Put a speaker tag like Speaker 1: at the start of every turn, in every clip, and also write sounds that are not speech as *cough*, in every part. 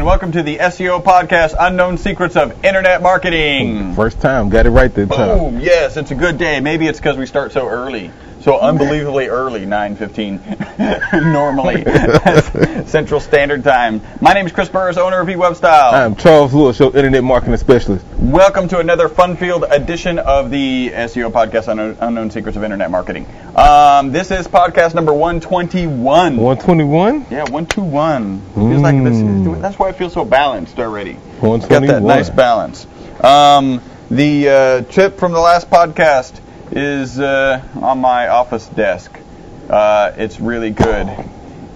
Speaker 1: and welcome to the SEO podcast, Unknown Secrets of Internet Marketing.
Speaker 2: First time, got it right that time.
Speaker 1: Boom! Yes, it's a good day. Maybe it's because we start so early, so unbelievably early, 9:15 *laughs* normally Central Standard Time. My name is Chris Burris, owner of eWebStyle.
Speaker 2: I'm Charles Lewis, your internet marketing specialist.
Speaker 1: Welcome to another fun-filled edition of the SEO podcast, Unknown, Unknown Secrets of Internet Marketing. Um, this is podcast number 121.
Speaker 2: 121?
Speaker 1: Yeah, 121. Feels like
Speaker 2: Mm.
Speaker 1: this, that's why I feel so balanced already.
Speaker 2: 121.
Speaker 1: Got that nice balance. Um, the uh, tip from the last podcast is uh, on my office desk. Uh, it's really good.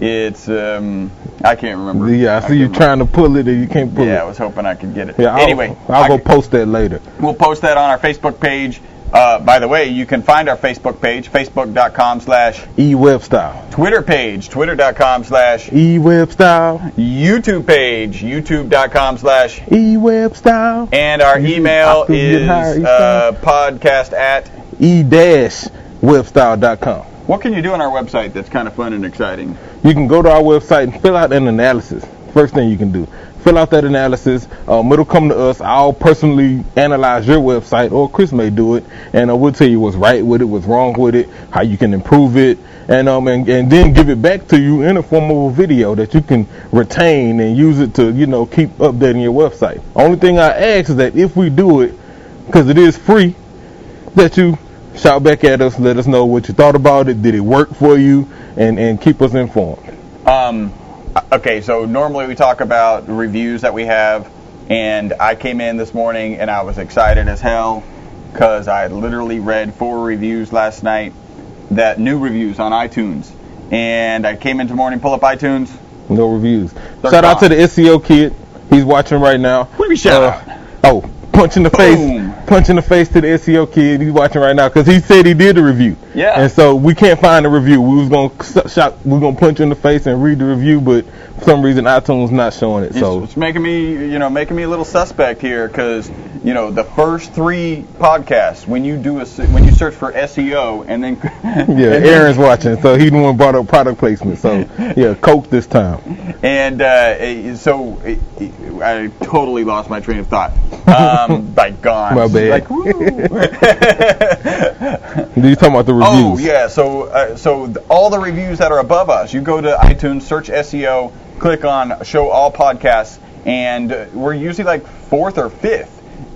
Speaker 1: It's um, I can't remember.
Speaker 2: Yeah, I see you
Speaker 1: can't
Speaker 2: trying to pull it and you can't
Speaker 1: remember.
Speaker 2: pull
Speaker 1: Yeah, I was hoping I could get it.
Speaker 2: Yeah, I'll,
Speaker 1: anyway,
Speaker 2: I'll
Speaker 1: I-
Speaker 2: go post that later.
Speaker 1: We'll post that on our Facebook page. Uh, by the way, you can find our Facebook page, facebook.com slash
Speaker 2: E-web style.
Speaker 1: Twitter page, twitter.com slash
Speaker 2: E-web style.
Speaker 1: YouTube page, youtube.com slash
Speaker 2: E-web style.
Speaker 1: And our email
Speaker 2: I
Speaker 1: is uh, podcast at.
Speaker 2: E-webstyle.com.
Speaker 1: What can you do on our website that's kind of fun and exciting?
Speaker 2: You can go to our website and fill out an analysis. First thing you can do. Fill out that analysis. Um, it'll come to us. I'll personally analyze your website, or Chris may do it, and uh, we'll tell you what's right with it, what's wrong with it, how you can improve it, and um and, and then give it back to you in a form of a video that you can retain and use it to you know keep updating your website. Only thing I ask is that if we do it, because it is free, that you shout back at us, let us know what you thought about it, did it work for you, and and keep us informed.
Speaker 1: Um, okay, so normally we talk about reviews that we have, and I came in this morning and I was excited as hell because I literally read four reviews last night, that new reviews on iTunes, and I came into morning, pull up iTunes.
Speaker 2: No reviews. Shout out to the SEO kid. He's watching right now.
Speaker 1: What do we shout
Speaker 2: Uh,
Speaker 1: out?
Speaker 2: Oh, punch in the
Speaker 1: Boom.
Speaker 2: face. Punch in the face to the SEO kid. He's watching right now because he said he did the review.
Speaker 1: Yeah.
Speaker 2: And so we can't find the review. We was gonna s- shout. We're gonna punch in the face and read the review, but for some reason iTunes not showing it. So
Speaker 1: it's, it's making me, you know, making me a little suspect here because, you know, the first three podcasts when you do a when you search for SEO and then *laughs* *laughs*
Speaker 2: yeah,
Speaker 1: and then-
Speaker 2: Aaron's watching. So he the one brought up product placement. So *laughs* yeah, Coke this time.
Speaker 1: and uh, eh, so eh, eh, I totally lost my train of thought. Um, *laughs* by gone.
Speaker 2: My bad.
Speaker 1: Like, woo. *laughs*
Speaker 2: You talking about the reviews?
Speaker 1: oh yeah, so uh, so th- all the reviews that are above us, you go to iTunes, search SEO, click on Show All Podcasts, and uh, we're usually like fourth or fifth.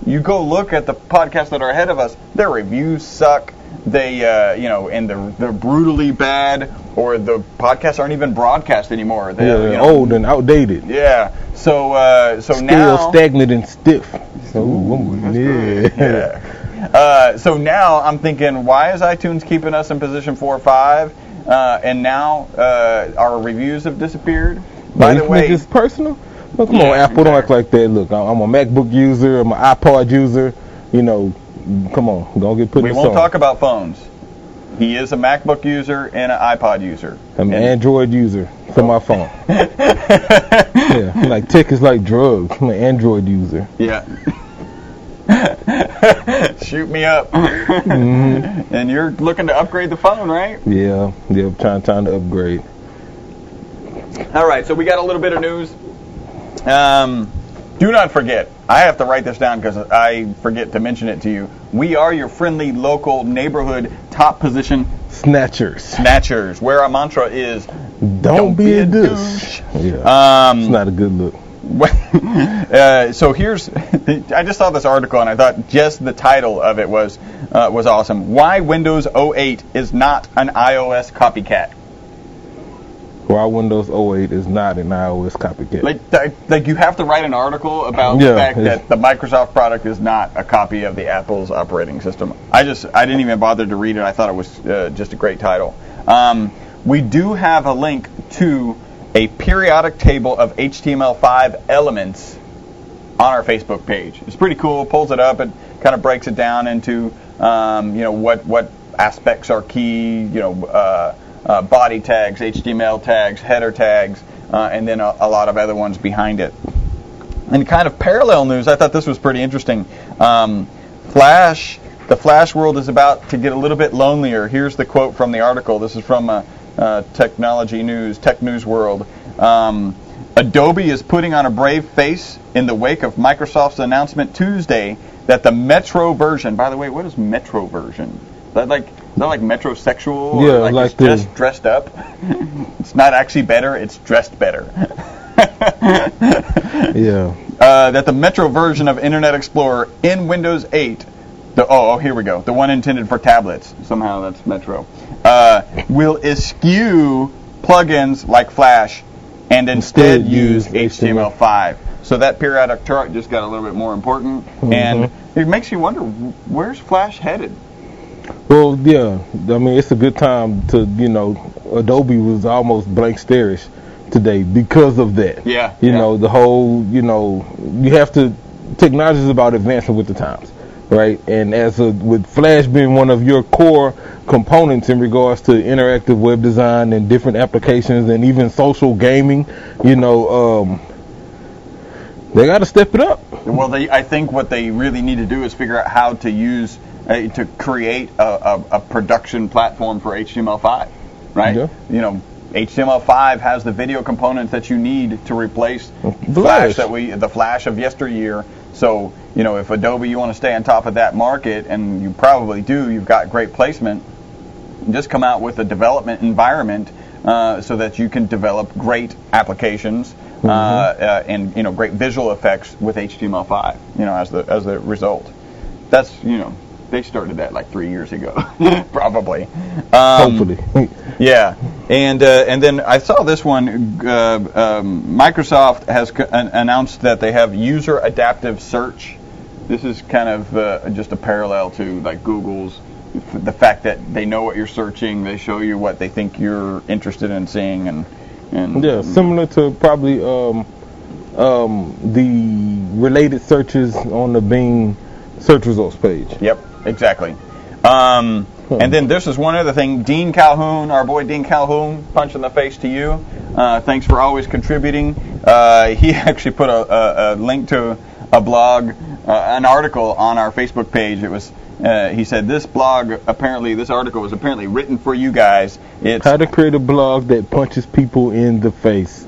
Speaker 1: You go look at the podcasts that are ahead of us; their reviews suck. They, uh, you know, and they're they're brutally bad, or the podcasts aren't even broadcast anymore. They're,
Speaker 2: Yeah, they're
Speaker 1: know,
Speaker 2: old and outdated.
Speaker 1: Yeah. So uh, so
Speaker 2: Still
Speaker 1: now
Speaker 2: stagnant and stiff. So, yeah. *laughs*
Speaker 1: yeah. Uh, so now I'm thinking, why is iTunes keeping us in position four or five? Uh, and now uh, our reviews have disappeared. By the way,
Speaker 2: it's personal. Well, come
Speaker 1: Yeah,
Speaker 2: on, Apple, don't act like that. Look, I'm a MacBook user. I'm an iPod user. You know, come on, don't get put in.
Speaker 1: we won't
Speaker 2: song.
Speaker 1: talk about phones. He is a MacBook user and an iPod user.
Speaker 2: I'm an Android user for my phone. *laughs* yeah, like tech is like drugs. I'm an Android user.
Speaker 1: Yeah. *laughs* Shoot me up.
Speaker 2: Mm-hmm.
Speaker 1: And you're looking to upgrade the phone, right?
Speaker 2: Yeah, yeah, trying trying to upgrade.
Speaker 1: All right, so we got a little bit of news. Um, do not forget, I have to write this down because I forget to mention it to you. We are your friendly local neighborhood top position
Speaker 2: Snatchers.
Speaker 1: snatchers, where our mantra is
Speaker 2: Don't, be, a douche. Yeah,
Speaker 1: Um,
Speaker 2: it's not a good look. *laughs*
Speaker 1: uh, so here's, *laughs* I just saw this article and I thought just the title of it was uh, was awesome. Why Windows 08 is not an iOS copycat.
Speaker 2: Why Windows 08 is not an iOS copycat.
Speaker 1: Like, th- like you have to write an article about the fact that the Microsoft product is not a copy of the Apple's operating system. I just, I didn't even bother to read it. I thought it was uh, just a great title. Um, we do have a link to a periodic table of HTML5 elements on our Facebook page. It's pretty cool. Pulls it up. It kind of breaks it down into, um, you know, what what aspects are key. You know, uh, uh, body tags, HTML tags, header tags, uh, and then a, a lot of other ones behind it. And kind of parallel news, I thought this was pretty interesting. Um, Flash, the Flash world is about to get a little bit lonelier. Here's the quote from the article. This is from uh, uh, Technology News, Tech News World. Um, Adobe is putting on a brave face in the wake of Microsoft's announcement Tuesday that the Metro version. By the way, what is Metro version? That like is that like metrosexual? or
Speaker 2: Yeah,
Speaker 1: like,
Speaker 2: like
Speaker 1: it's just dressed up. *laughs* it's not actually better. It's dressed better. *laughs*
Speaker 2: Yeah.
Speaker 1: uh, that the Metro version of Internet Explorer in Windows 8, the, oh, oh, here we go, the one intended for tablets, somehow that's Metro, uh, will eschew plugins like Flash and instead
Speaker 2: Instead
Speaker 1: use
Speaker 2: use
Speaker 1: HTML5. So that periodic chart just got a little bit more important, and it makes you wonder where's Flash headed.
Speaker 2: Well, yeah. I mean, it's a good time to, you know, Adobe was almost blank starish today because of that.
Speaker 1: Yeah,
Speaker 2: You
Speaker 1: yeah.
Speaker 2: know, the whole, you know, you have to, technology is about advancing with the times, right? And as a, with Flash being one of your core components in regards to interactive web design and different applications and even social gaming, you know, um, they got to step it up.
Speaker 1: Well, they, I think what they really need to do is figure out how to use uh, to create a, a, a production platform for HTML5, right?
Speaker 2: Yeah.
Speaker 1: You know, HTML5 has the video components that you need to replace
Speaker 2: Flash.
Speaker 1: Flash that we the Flash of yesteryear. So, you know, if Adobe you want to stay on top of that market, and you probably do, you've got great placement. Just come out with a development environment uh, so that you can develop great applications uh, uh, and you know great visual effects with HTML5. You know, as the as the result. That's you know they started that like three years ago, *laughs* probably. Um,
Speaker 2: Hopefully.
Speaker 1: yeah, and uh, and then I saw this one. Uh, um, Microsoft has c- an- announced that they have user adaptive search. This is kind of uh, just a parallel to like Google's. The fact that they know what you're searching, they show you what they think you're interested in seeing, and and
Speaker 2: Yeah, similar to probably um, um, the related searches on the Bing search results page.
Speaker 1: Yep, exactly. Um, and then this is one other thing. Dean Calhoun, our boy Dean Calhoun, punch in the face to you. Uh, thanks for always contributing. Uh, he *laughs* actually put a, a, a link to a blog, uh, an article on our Facebook page. It was. Uh, he said this blog apparently this article was apparently written for you guys. It's
Speaker 2: How to create a blog that punches people in the face.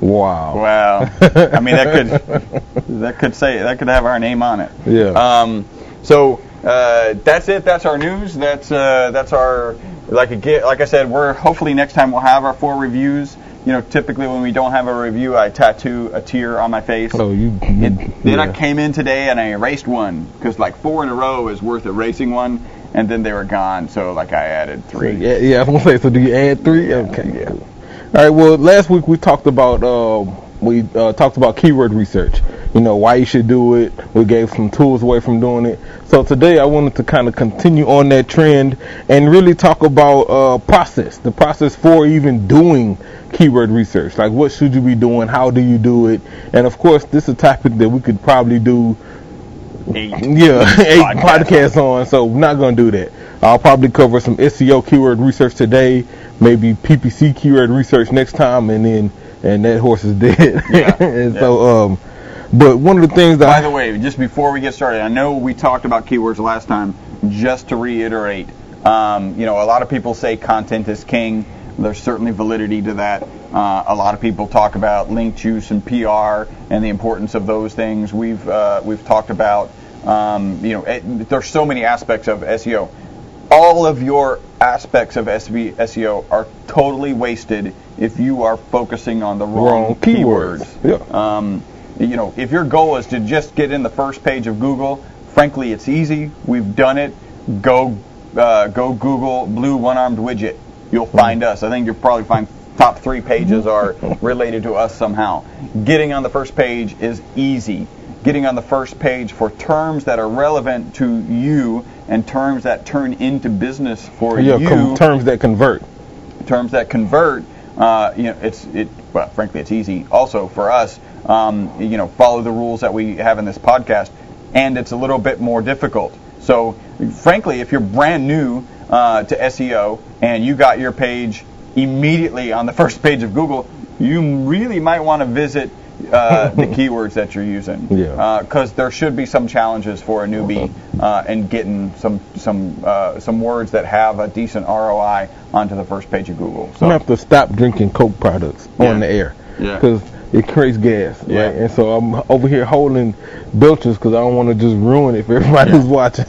Speaker 2: Wow.
Speaker 1: Wow. I mean, that could *laughs* that could say that could have our name on it.
Speaker 2: Yeah.
Speaker 1: Um, so uh, that's it. That's our news. That's uh, that's our like a, like I said. We're hopefully next time we'll have our four reviews. You know, typically when we don't have a review, I tattoo a tear on my face.
Speaker 2: Oh, you.
Speaker 1: And then I came in today and I erased one because like four in a row is worth erasing one, and then they were gone. So like I added three.
Speaker 2: Yeah, yeah. I'm gonna say. So do you add three? Okay.
Speaker 1: yeah.
Speaker 2: Cool. All right. Well, last week we talked about um, we uh, talked about keyword research. You know why you should do it. We gave some tools away from doing it. So today I wanted to kind of continue on that trend and really talk about uh, process, the process for even doing keyword research. Like what should you be doing? How do you do it? And of course, this is a topic that we could probably do
Speaker 1: Eight.
Speaker 2: yeah, *laughs* eight
Speaker 1: Podcast.
Speaker 2: podcasts on, so we're not going to do that. I'll probably cover some SEO keyword research today, maybe PPC keyword research next time, and then and that horse is dead.
Speaker 1: Yeah, *laughs*
Speaker 2: and
Speaker 1: yeah.
Speaker 2: so, um, but one of the things that
Speaker 1: By the way, just before we get started, I know we talked about keywords last time. Just to reiterate, um, you know, a lot of people say content is king. There's certainly validity to that. Uh, a lot of people talk about link juice and PR and the importance of those things. We've uh, we've talked about, um, you know, it, there's so many aspects of SEO. All of your aspects of SB, SEO are totally wasted if you are focusing on the wrong,
Speaker 2: Wrong keywords. Yeah.
Speaker 1: um, you know, if your goal is to just get in the first page of Google, frankly, it's easy. We've done it. Go, uh, go Google blue one-armed widget. You'll find us. I think you'll probably find top three pages are *laughs* related to us somehow. Getting on the first page is easy. Getting on the first page for terms that are relevant to you and terms that turn into business for
Speaker 2: yeah,
Speaker 1: you
Speaker 2: com- terms that convert.
Speaker 1: terms that convert, uh, you know, it's it. Well, frankly, it's easy. Also for us, um, you know, follow the rules that we have in this podcast, and it's a little bit more difficult. So, frankly, if you're brand new uh, to SEO and you got your page immediately on the *laughs* first page of Google, you really might want to visit uh, the *laughs* keywords that you're using.
Speaker 2: Yeah.
Speaker 1: Because there should be some challenges for a newbie uh, in getting some some uh, some words that have a decent ROI onto the first page of Google.
Speaker 2: I'm
Speaker 1: So
Speaker 2: gonna have to stop drinking Coke products
Speaker 1: Yeah.
Speaker 2: on the air.
Speaker 1: Yeah.
Speaker 2: It creates gas.
Speaker 1: Yeah.
Speaker 2: Right? And so I'm over here holding belches because I don't want to just ruin it for *laughs* everybody who's watching.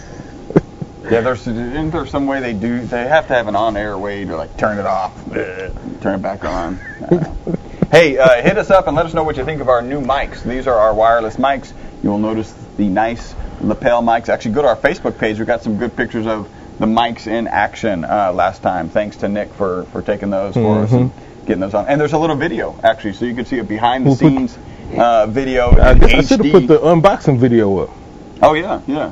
Speaker 1: Yeah, there's isn't there some way they do? They have to have an on-air way to like turn it off, turn it back on. I hey, uh, hit us up and let us know what you think of our new mics. These are our wireless mics. You will notice the nice lapel mics. Actually, go to our Facebook page. We got some good pictures of the mics in action uh, last time. Thanks to Nick for for taking those for us and getting those on. And there's a little video actually, so you can see a behind-the-scenes uh, video
Speaker 2: I guess I should have put the unboxing video up
Speaker 1: Oh yeah, yeah,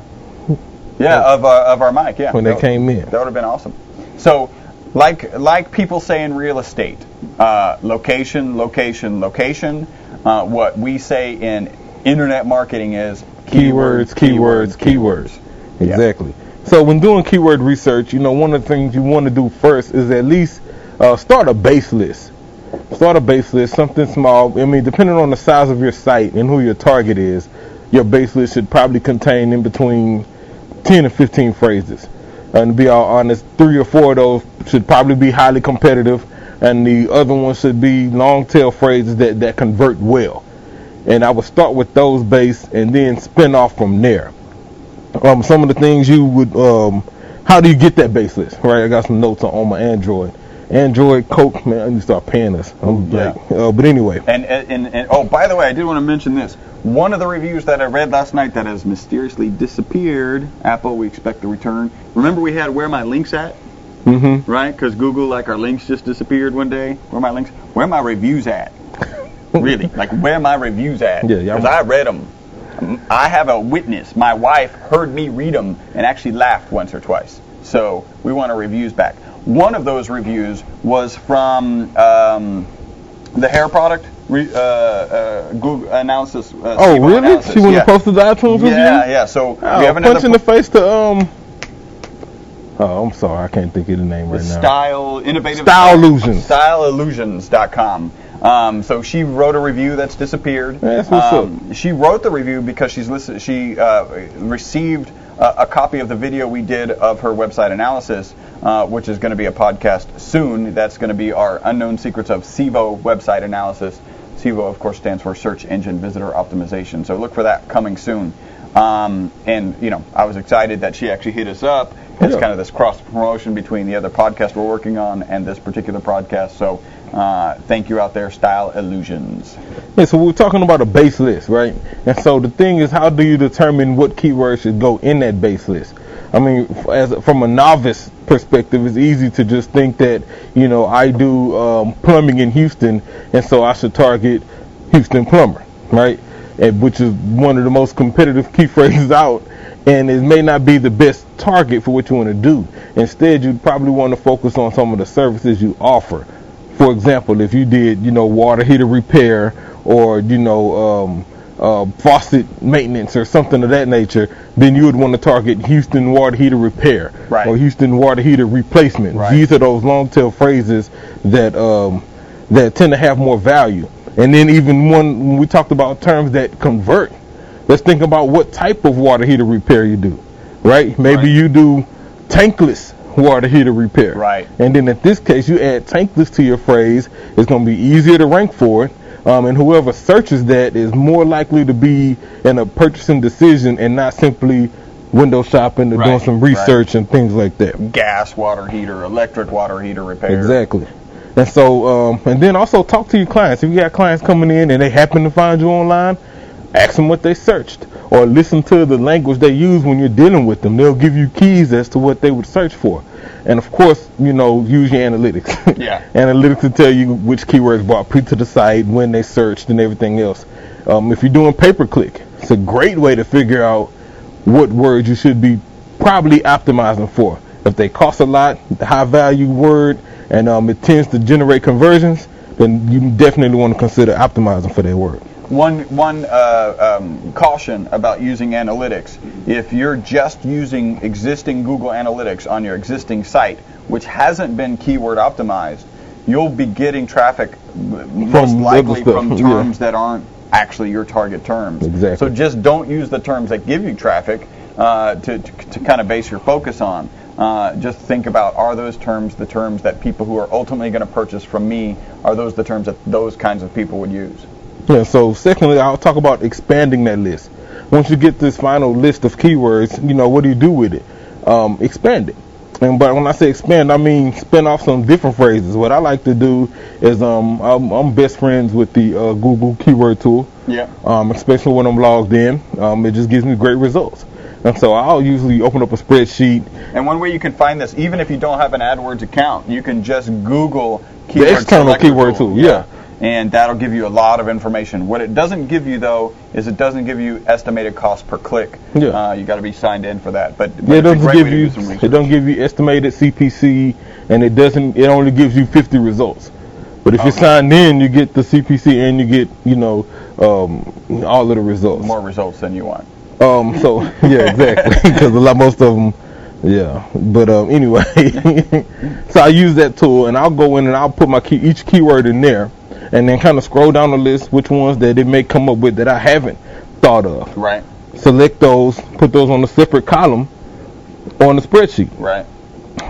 Speaker 1: yeah. Of our of our mic, yeah.
Speaker 2: when they
Speaker 1: That-
Speaker 2: came in.
Speaker 1: That would have been awesome. So, like like people say in real estate, uh, location, location, location. Uh, what we say in internet marketing is
Speaker 2: keywords, keywords, keywords.
Speaker 1: Yeah.
Speaker 2: Exactly. So when doing keyword research, you know, one of the things you want to do first is at least uh, start a base list. Start a base list, something small. I mean, depending on the size of your site and who your target is, your base list should probably contain in between 10 and 15 phrases. And to be all honest, three or four of those should probably be highly competitive, and the other ones should be long tail phrases that, that convert well and I would start with those base and then spin off from there. Um, some of the things you would, um, how do you get that base list? Right, I got some notes on, on my Android. Android Coke, man, I need to start paying us. I'm
Speaker 1: Yeah.
Speaker 2: like, uh, but anyway,
Speaker 1: And, and, and oh, by the way, I did want to mention this. One of the reviews that I read last night that has mysteriously disappeared. Apple, we expect the return. Remember we had where my links at,
Speaker 2: Mm-hmm.
Speaker 1: right? Because Google, like our links just disappeared one day. Where my links? Where my reviews at? *laughs* really? Like where my reviews at?
Speaker 2: Yeah, yeah.
Speaker 1: Because I read them. I have a witness. My wife heard me read them and actually laughed once or twice. So we want our reviews back. One of those reviews was from um, the hair product. Re, uh, uh, Google analysis. Uh,
Speaker 2: oh really?
Speaker 1: Analysis.
Speaker 2: She went
Speaker 1: yeah.
Speaker 2: and posted the iTunes review.
Speaker 1: Yeah, yeah. So
Speaker 2: Oh,
Speaker 1: we have another
Speaker 2: punch in the face to um. Oh, I'm sorry, I can't think of the name right now.
Speaker 1: Style Innovative
Speaker 2: Style Illusions.
Speaker 1: StyleIllusions.com. Um, so she wrote a review that's disappeared.
Speaker 2: That's what's
Speaker 1: um, She wrote the review because she's listen, she uh, received a, copy of the video we did of her website analysis, uh, which is going to be a podcast soon. That's going to be our Unknown Secrets of SEVO website analysis. SEVO, of course, stands for Search Engine Visitor Optimization. So look for that coming soon. Um, and you know, I was excited that she actually hit us up. It's
Speaker 2: Yeah.
Speaker 1: kind of this cross promotion between the other podcast we're working on and this particular podcast. So uh, thank you out there, Style Illusions.
Speaker 2: Yeah, so we're talking about a base list, right? And so the thing is, how do you determine what keywords should go in that base list? I mean, as from a novice perspective, it's easy to just think that you know I do um, plumbing in Houston, and so I should target Houston plumber, right? And which is one of the most competitive *laughs* key phrases out, and it may not be the best target for what you want to do. Instead, you'd probably want to focus on some of the services you offer for example, if you did, you know, water heater repair or, you know, um, uh, faucet maintenance or something of that nature, then you would want to target Houston water heater repair
Speaker 1: Right.
Speaker 2: or Houston water heater replacement.
Speaker 1: Right.
Speaker 2: These are those long tail phrases that um, that tend to have more value. And then even when we talked about terms that convert, let's think about what type of water heater repair you do, right? Maybe
Speaker 1: Right.
Speaker 2: you do tankless water heater repair.
Speaker 1: Right.
Speaker 2: And then in this case, you add tankless to your phrase. It's going to be easier to rank for it. Um, and whoever searches that is more likely to be in a purchasing decision and not simply window shopping or doing
Speaker 1: Right,
Speaker 2: some
Speaker 1: right.
Speaker 2: research and things like that.
Speaker 1: Gas water heater, electric water heater repair.
Speaker 2: Exactly. And so, um, and then also talk to your clients. If you got clients coming in and they happen to find you online, ask them what they searched or listen to the language they use when you're dealing with them. They'll give you keys as to what they would search for. And of course, you know, use your analytics. *laughs*
Speaker 1: Yeah.
Speaker 2: analytics will tell you which keywords brought people to the site, when they searched, and everything else. Um, if you're doing pay per click, it's a great way to figure out what words you should be probably optimizing for. If they cost a lot, the high value word, and um, it tends to generate conversions, then you definitely want to consider optimizing for that word.
Speaker 1: One one uh, um, caution about using analytics: if you're just using existing Google Analytics on your existing site, which hasn't been keyword optimized, you'll be getting traffic most
Speaker 2: From
Speaker 1: likely from *laughs*
Speaker 2: yeah.
Speaker 1: terms that aren't actually your target terms.
Speaker 2: Exactly.
Speaker 1: So just don't use the terms that give you traffic. uh, to, to, to kind of base your focus on. Uh, just think about are those terms the terms that people who are ultimately going to purchase from me are those the terms that those kinds of people would use
Speaker 2: Yeah. So secondly, I'll talk about expanding that list. Once you get this final list of keywords, you know what do you do with it? Um, expand it. And but when I say expand, I mean spin off some different phrases. What I like to do is um, I'm, I'm best friends with the uh, Google Keyword Tool.
Speaker 1: yeah
Speaker 2: um, especially when I'm logged in. Um, it just gives me great results. And so I'll usually open up a spreadsheet.
Speaker 1: and one way you can find this even if you don't have an AdWords account you can just Google
Speaker 2: The
Speaker 1: keyword
Speaker 2: external keyword tool, yeah.
Speaker 1: And that'll give you a lot of information. What it doesn't give you though is it doesn't give you estimated cost per click.
Speaker 2: Yeah.
Speaker 1: Uh, you got to be signed in for that. But, but
Speaker 2: it doesn't give you
Speaker 1: do
Speaker 2: it don't give you estimated CPC, and it doesn't it only gives you 50 results. But if you're signed in, you get the CPC and you get you know um, all of the results.
Speaker 1: more results than you want.
Speaker 2: Um, so *laughs* yeah, exactly. *laughs* Because a lot, most of them, yeah. But um, anyway, *laughs* so I use that tool, and I'll go in and I'll put my key, each keyword in there, and then kind of scroll down the list, which ones that it may come up with that I haven't thought of.
Speaker 1: Right.
Speaker 2: Select those, put those on a separate column on the spreadsheet.
Speaker 1: Right.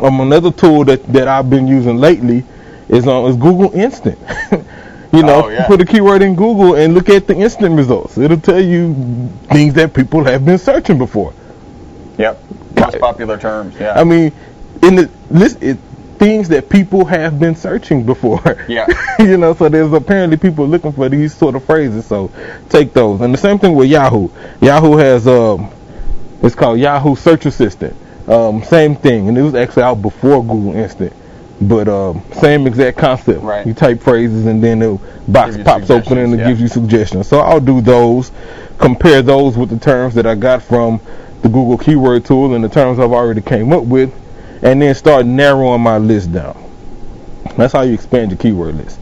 Speaker 2: Um, another tool that, that I've been using lately is um, is Google Instant. *laughs* you know,
Speaker 1: Oh, yeah.
Speaker 2: put a keyword in Google and look at the instant results. It'll tell you things that people have been searching before.
Speaker 1: Yep. Most popular terms. Yeah.
Speaker 2: I mean, in the list, it, things that people have been searching before.
Speaker 1: Yeah. *laughs*
Speaker 2: you know, so there's apparently people looking for these sort of phrases. So take those. And the same thing with Yahoo. Yahoo has um, it's called Yahoo Search Assistant. Um, same thing, and it was actually out before Google Instant. But um, same exact concept.
Speaker 1: Right.
Speaker 2: You type phrases and then the box pops open and it
Speaker 1: yeah.
Speaker 2: gives you suggestions. So I'll do those, compare those with the terms that I got from the Google Keyword Tool and the terms I've already came up with, and then start narrowing my list down. That's how you expand your keyword list.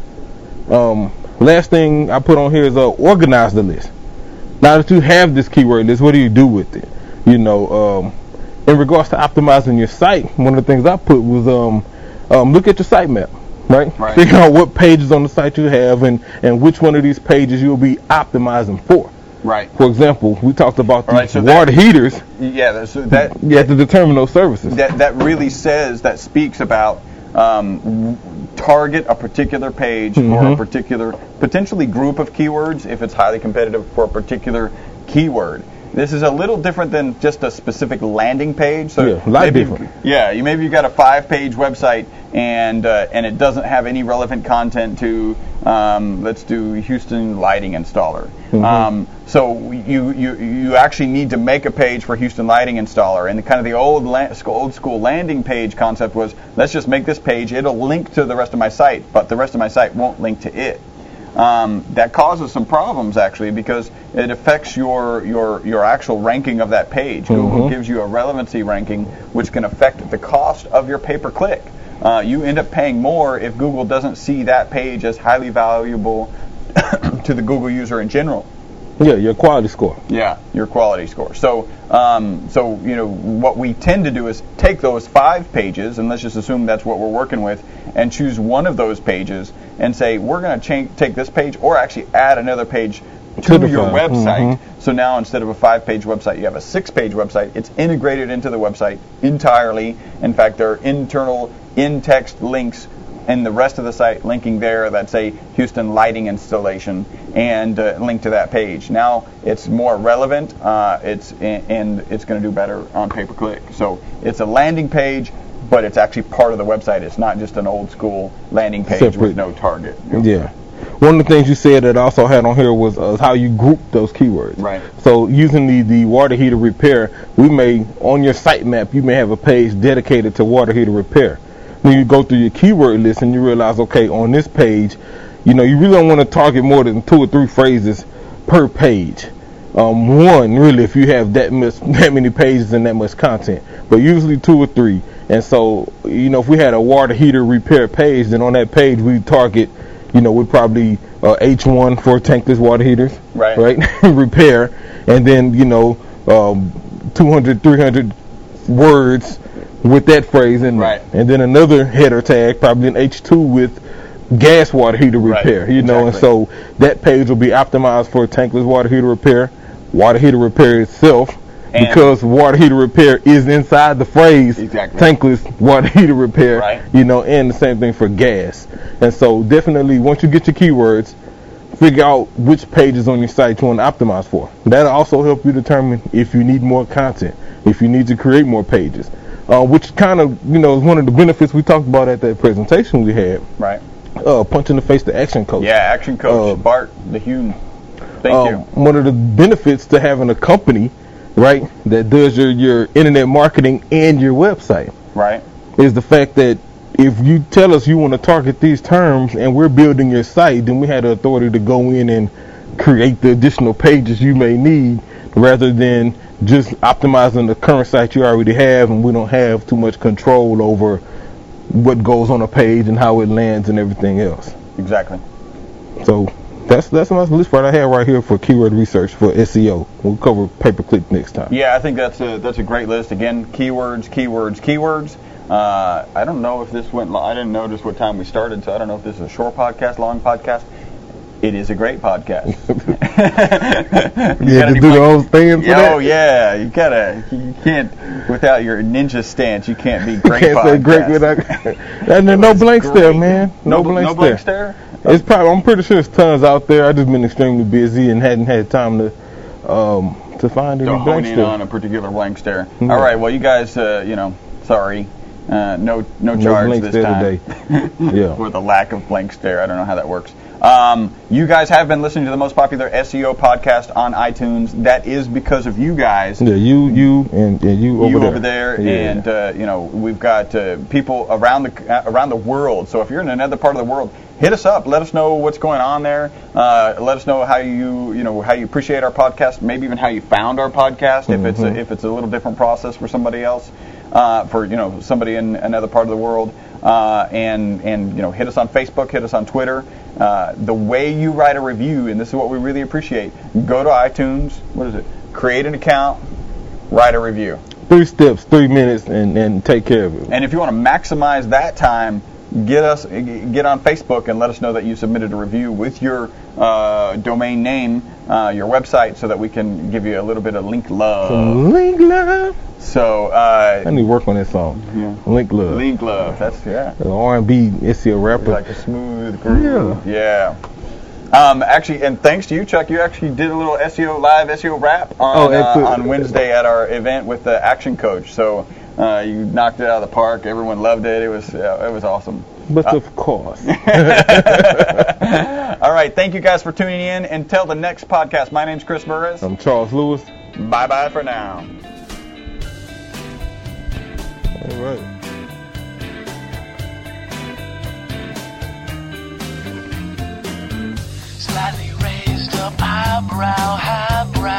Speaker 2: Um, last thing I put on here is uh, organize the list. Now that you have this keyword list, what do you do with it? You know, um, in regards to optimizing your site, one of the things I put was um, um, look at your sitemap, right?
Speaker 1: Right.
Speaker 2: Figure out what pages on the site you have and, and which one of these pages you'll be optimizing for.
Speaker 1: Right.
Speaker 2: For example, we talked about the
Speaker 1: right, so that-
Speaker 2: water heaters.
Speaker 1: Yeah. that's- So that
Speaker 2: You have to determine those services.
Speaker 1: that that really says that speaks about um, target a particular page or a particular potentially group of keywords if it's highly competitive for a particular keyword. This is a little different than just a specific landing page. So
Speaker 2: Yeah, a lot
Speaker 1: maybe,
Speaker 2: different.
Speaker 1: Yeah, you maybe you've got a five-page website and uh, and it doesn't have any relevant content to um, let's do Houston lighting installer.
Speaker 2: Mhm.
Speaker 1: Um, so you, you you actually need to make a page for Houston Lighting Installer, and the kind of the old la- old school landing page concept was let's just make this page. It'll link to the rest of my site, but the rest of my site won't link to it. Um, that causes some problems actually because it affects your your your actual ranking of that page. Google
Speaker 2: Mhm.
Speaker 1: gives you a relevancy ranking, which can affect the cost of your pay per click. Uh, you end up paying more if Google doesn't see that page as highly valuable *coughs* to the Google user in general.
Speaker 2: Yeah, your quality score.
Speaker 1: Yeah, your quality score. So, um, so you know what we tend to do is take those five pages, and let's just assume that's what we're working with, and choose one of those pages and say we're going to take this page, or actually add another page to,
Speaker 2: To
Speaker 1: your
Speaker 2: file.
Speaker 1: website.
Speaker 2: Mhm.
Speaker 1: So now instead of a five-page website, you have a six-page website. It's integrated into the website entirely. In fact, there are internal in-text links and the rest of the site linking there that say Houston lighting installation and uh, link to that page. Now it's more relevant. Uh, it's and it's going to do better on pay per click. So it's a landing page, but it's actually part of the website. It's not just an old school landing page
Speaker 2: Separate.
Speaker 1: with no target.
Speaker 2: Yeah. One of the things you said that I also had on here was uh, how you group those keywords.
Speaker 1: Right.
Speaker 2: So using the, the water heater repair, we may, on your sitemap, you may have a page dedicated to water heater repair. Then you go through your keyword list and you realize, okay, on this page, you know, you really don't want to target more than two or three phrases per page. Um, one, really, if you have that much, *laughs* that many pages and that much content, but usually two or three. And so, you know, if we had a water heater repair page, then on that page we target, you know, we probably uh, H1 for tankless water heaters,
Speaker 1: Right.
Speaker 2: Right, *laughs* repair, and then you know, um, 200, 300 words with that phrase in there,
Speaker 1: Right.
Speaker 2: and then another header tag, probably an H2 with gas water heater
Speaker 1: Right,
Speaker 2: repair, you know, and so that page will be optimized for tankless water heater repair, water heater repair itself,
Speaker 1: And-
Speaker 2: because water heater repair is inside the phrase
Speaker 1: Exactly.
Speaker 2: tankless water *laughs* heater repair.
Speaker 1: Right.
Speaker 2: You know, and the same thing for gas. And so definitely once you get your keywords, figure out which pages on your site you want to optimize for. That'll also help you determine if you need more content, if you need to create more pages. Uh, which kind of, you know, is one of the benefits we talked about at that presentation we had.
Speaker 1: Right.
Speaker 2: Uh, punch in the face to action coach.
Speaker 1: Yeah, action coach
Speaker 2: Uh,
Speaker 1: Bart the Hune. Thank
Speaker 2: um,
Speaker 1: you.
Speaker 2: One of the benefits to having a company, right, that does your, your internet marketing and your website
Speaker 1: Right.
Speaker 2: is the fact that if you tell us you want to target these terms and we're building your site, then we have the authority to go in and create the additional pages you may need rather than just optimizing the current site you already have and we don't have too much control over what goes on a page and how it lands and everything else.
Speaker 1: Exactly.
Speaker 2: So that's that's my list part I have right here for keyword research for SEO. We'll cover pay per click next time.
Speaker 1: Yeah, I think that's a that's a great list. Again, keywords, keywords, keywords. Uh, I don't know if this went. I didn't notice what time we started, so I don't know if this is a short podcast, long podcast. It is a great podcast. *laughs*
Speaker 2: You *laughs* Yeah, to do the whole thing for
Speaker 1: oh
Speaker 2: that.
Speaker 1: yeah, you gotta. You can't without your ninja stance. You can't be *laughs* great.
Speaker 2: Can't say great
Speaker 1: podcast.
Speaker 2: without. and there's no
Speaker 1: was
Speaker 2: blanks
Speaker 1: great.
Speaker 2: there, man. No,
Speaker 1: No, bl-
Speaker 2: blanks
Speaker 1: no blanks
Speaker 2: there.
Speaker 1: there.
Speaker 2: It's probably. I'm pretty sure there's tons out there. I just been extremely busy and hadn't had time to um to find any
Speaker 1: to hone
Speaker 2: blanks
Speaker 1: in
Speaker 2: there.
Speaker 1: on a particular blank stare.
Speaker 2: Yeah.
Speaker 1: All right, well, you guys, uh, you know, sorry, uh, no, no
Speaker 2: No
Speaker 1: charge
Speaker 2: blanks
Speaker 1: this time.
Speaker 2: today. Yeah.
Speaker 1: with a lack of blank stare. I don't know how that works. Um, you guys have been listening to the most popular SEO podcast on iTunes. That is because of you guys.
Speaker 2: Yeah, you, you, and, and you over
Speaker 1: you
Speaker 2: there.
Speaker 1: over there,
Speaker 2: Yeah.
Speaker 1: and uh, you know we've got uh, people around the uh, around the world. So if you're in another part of the world, hit us up. Let us know what's going on there. Uh, let us know how you you know how you appreciate our podcast. Maybe even how you found our podcast. If it's a, if it's a little different process for somebody else, uh, for you know somebody in another part of the world. Uh, and and you know hit us on Facebook, hit us on Twitter. Uh, the way you write a review, and this is what we really appreciate. Go to iTunes. What is it? Create an account. Write a review.
Speaker 2: three steps, three minutes, and, and take care of it.
Speaker 1: And if you want to maximize that time, get us get on Facebook and let us know that you submitted a review with your uh, domain name, uh, your website, so that we can give you a little bit of link love.
Speaker 2: Some Link love.
Speaker 1: So uh,
Speaker 2: I need to work on this song.
Speaker 1: Yeah.
Speaker 2: Link love.
Speaker 1: link love. That's yeah.
Speaker 2: The R&B SEO rapper.
Speaker 1: Like a smooth groove. Yeah. Um, actually, and thanks to you, Chuck, you actually did a little SEO live SEO rap on
Speaker 2: Oh,
Speaker 1: uh, on Wednesday at our event with the Action Coach. So uh, you knocked it out of the park. Everyone loved it. It was uh, it was awesome.
Speaker 2: but of course. *laughs*
Speaker 1: All right, thank you guys for tuning in. Until the next podcast, my name's Chris Burris.
Speaker 2: I'm Charles Lewis.
Speaker 1: Bye bye for now.
Speaker 2: All right.
Speaker 3: Slightly raised up eyebrow, highbrow.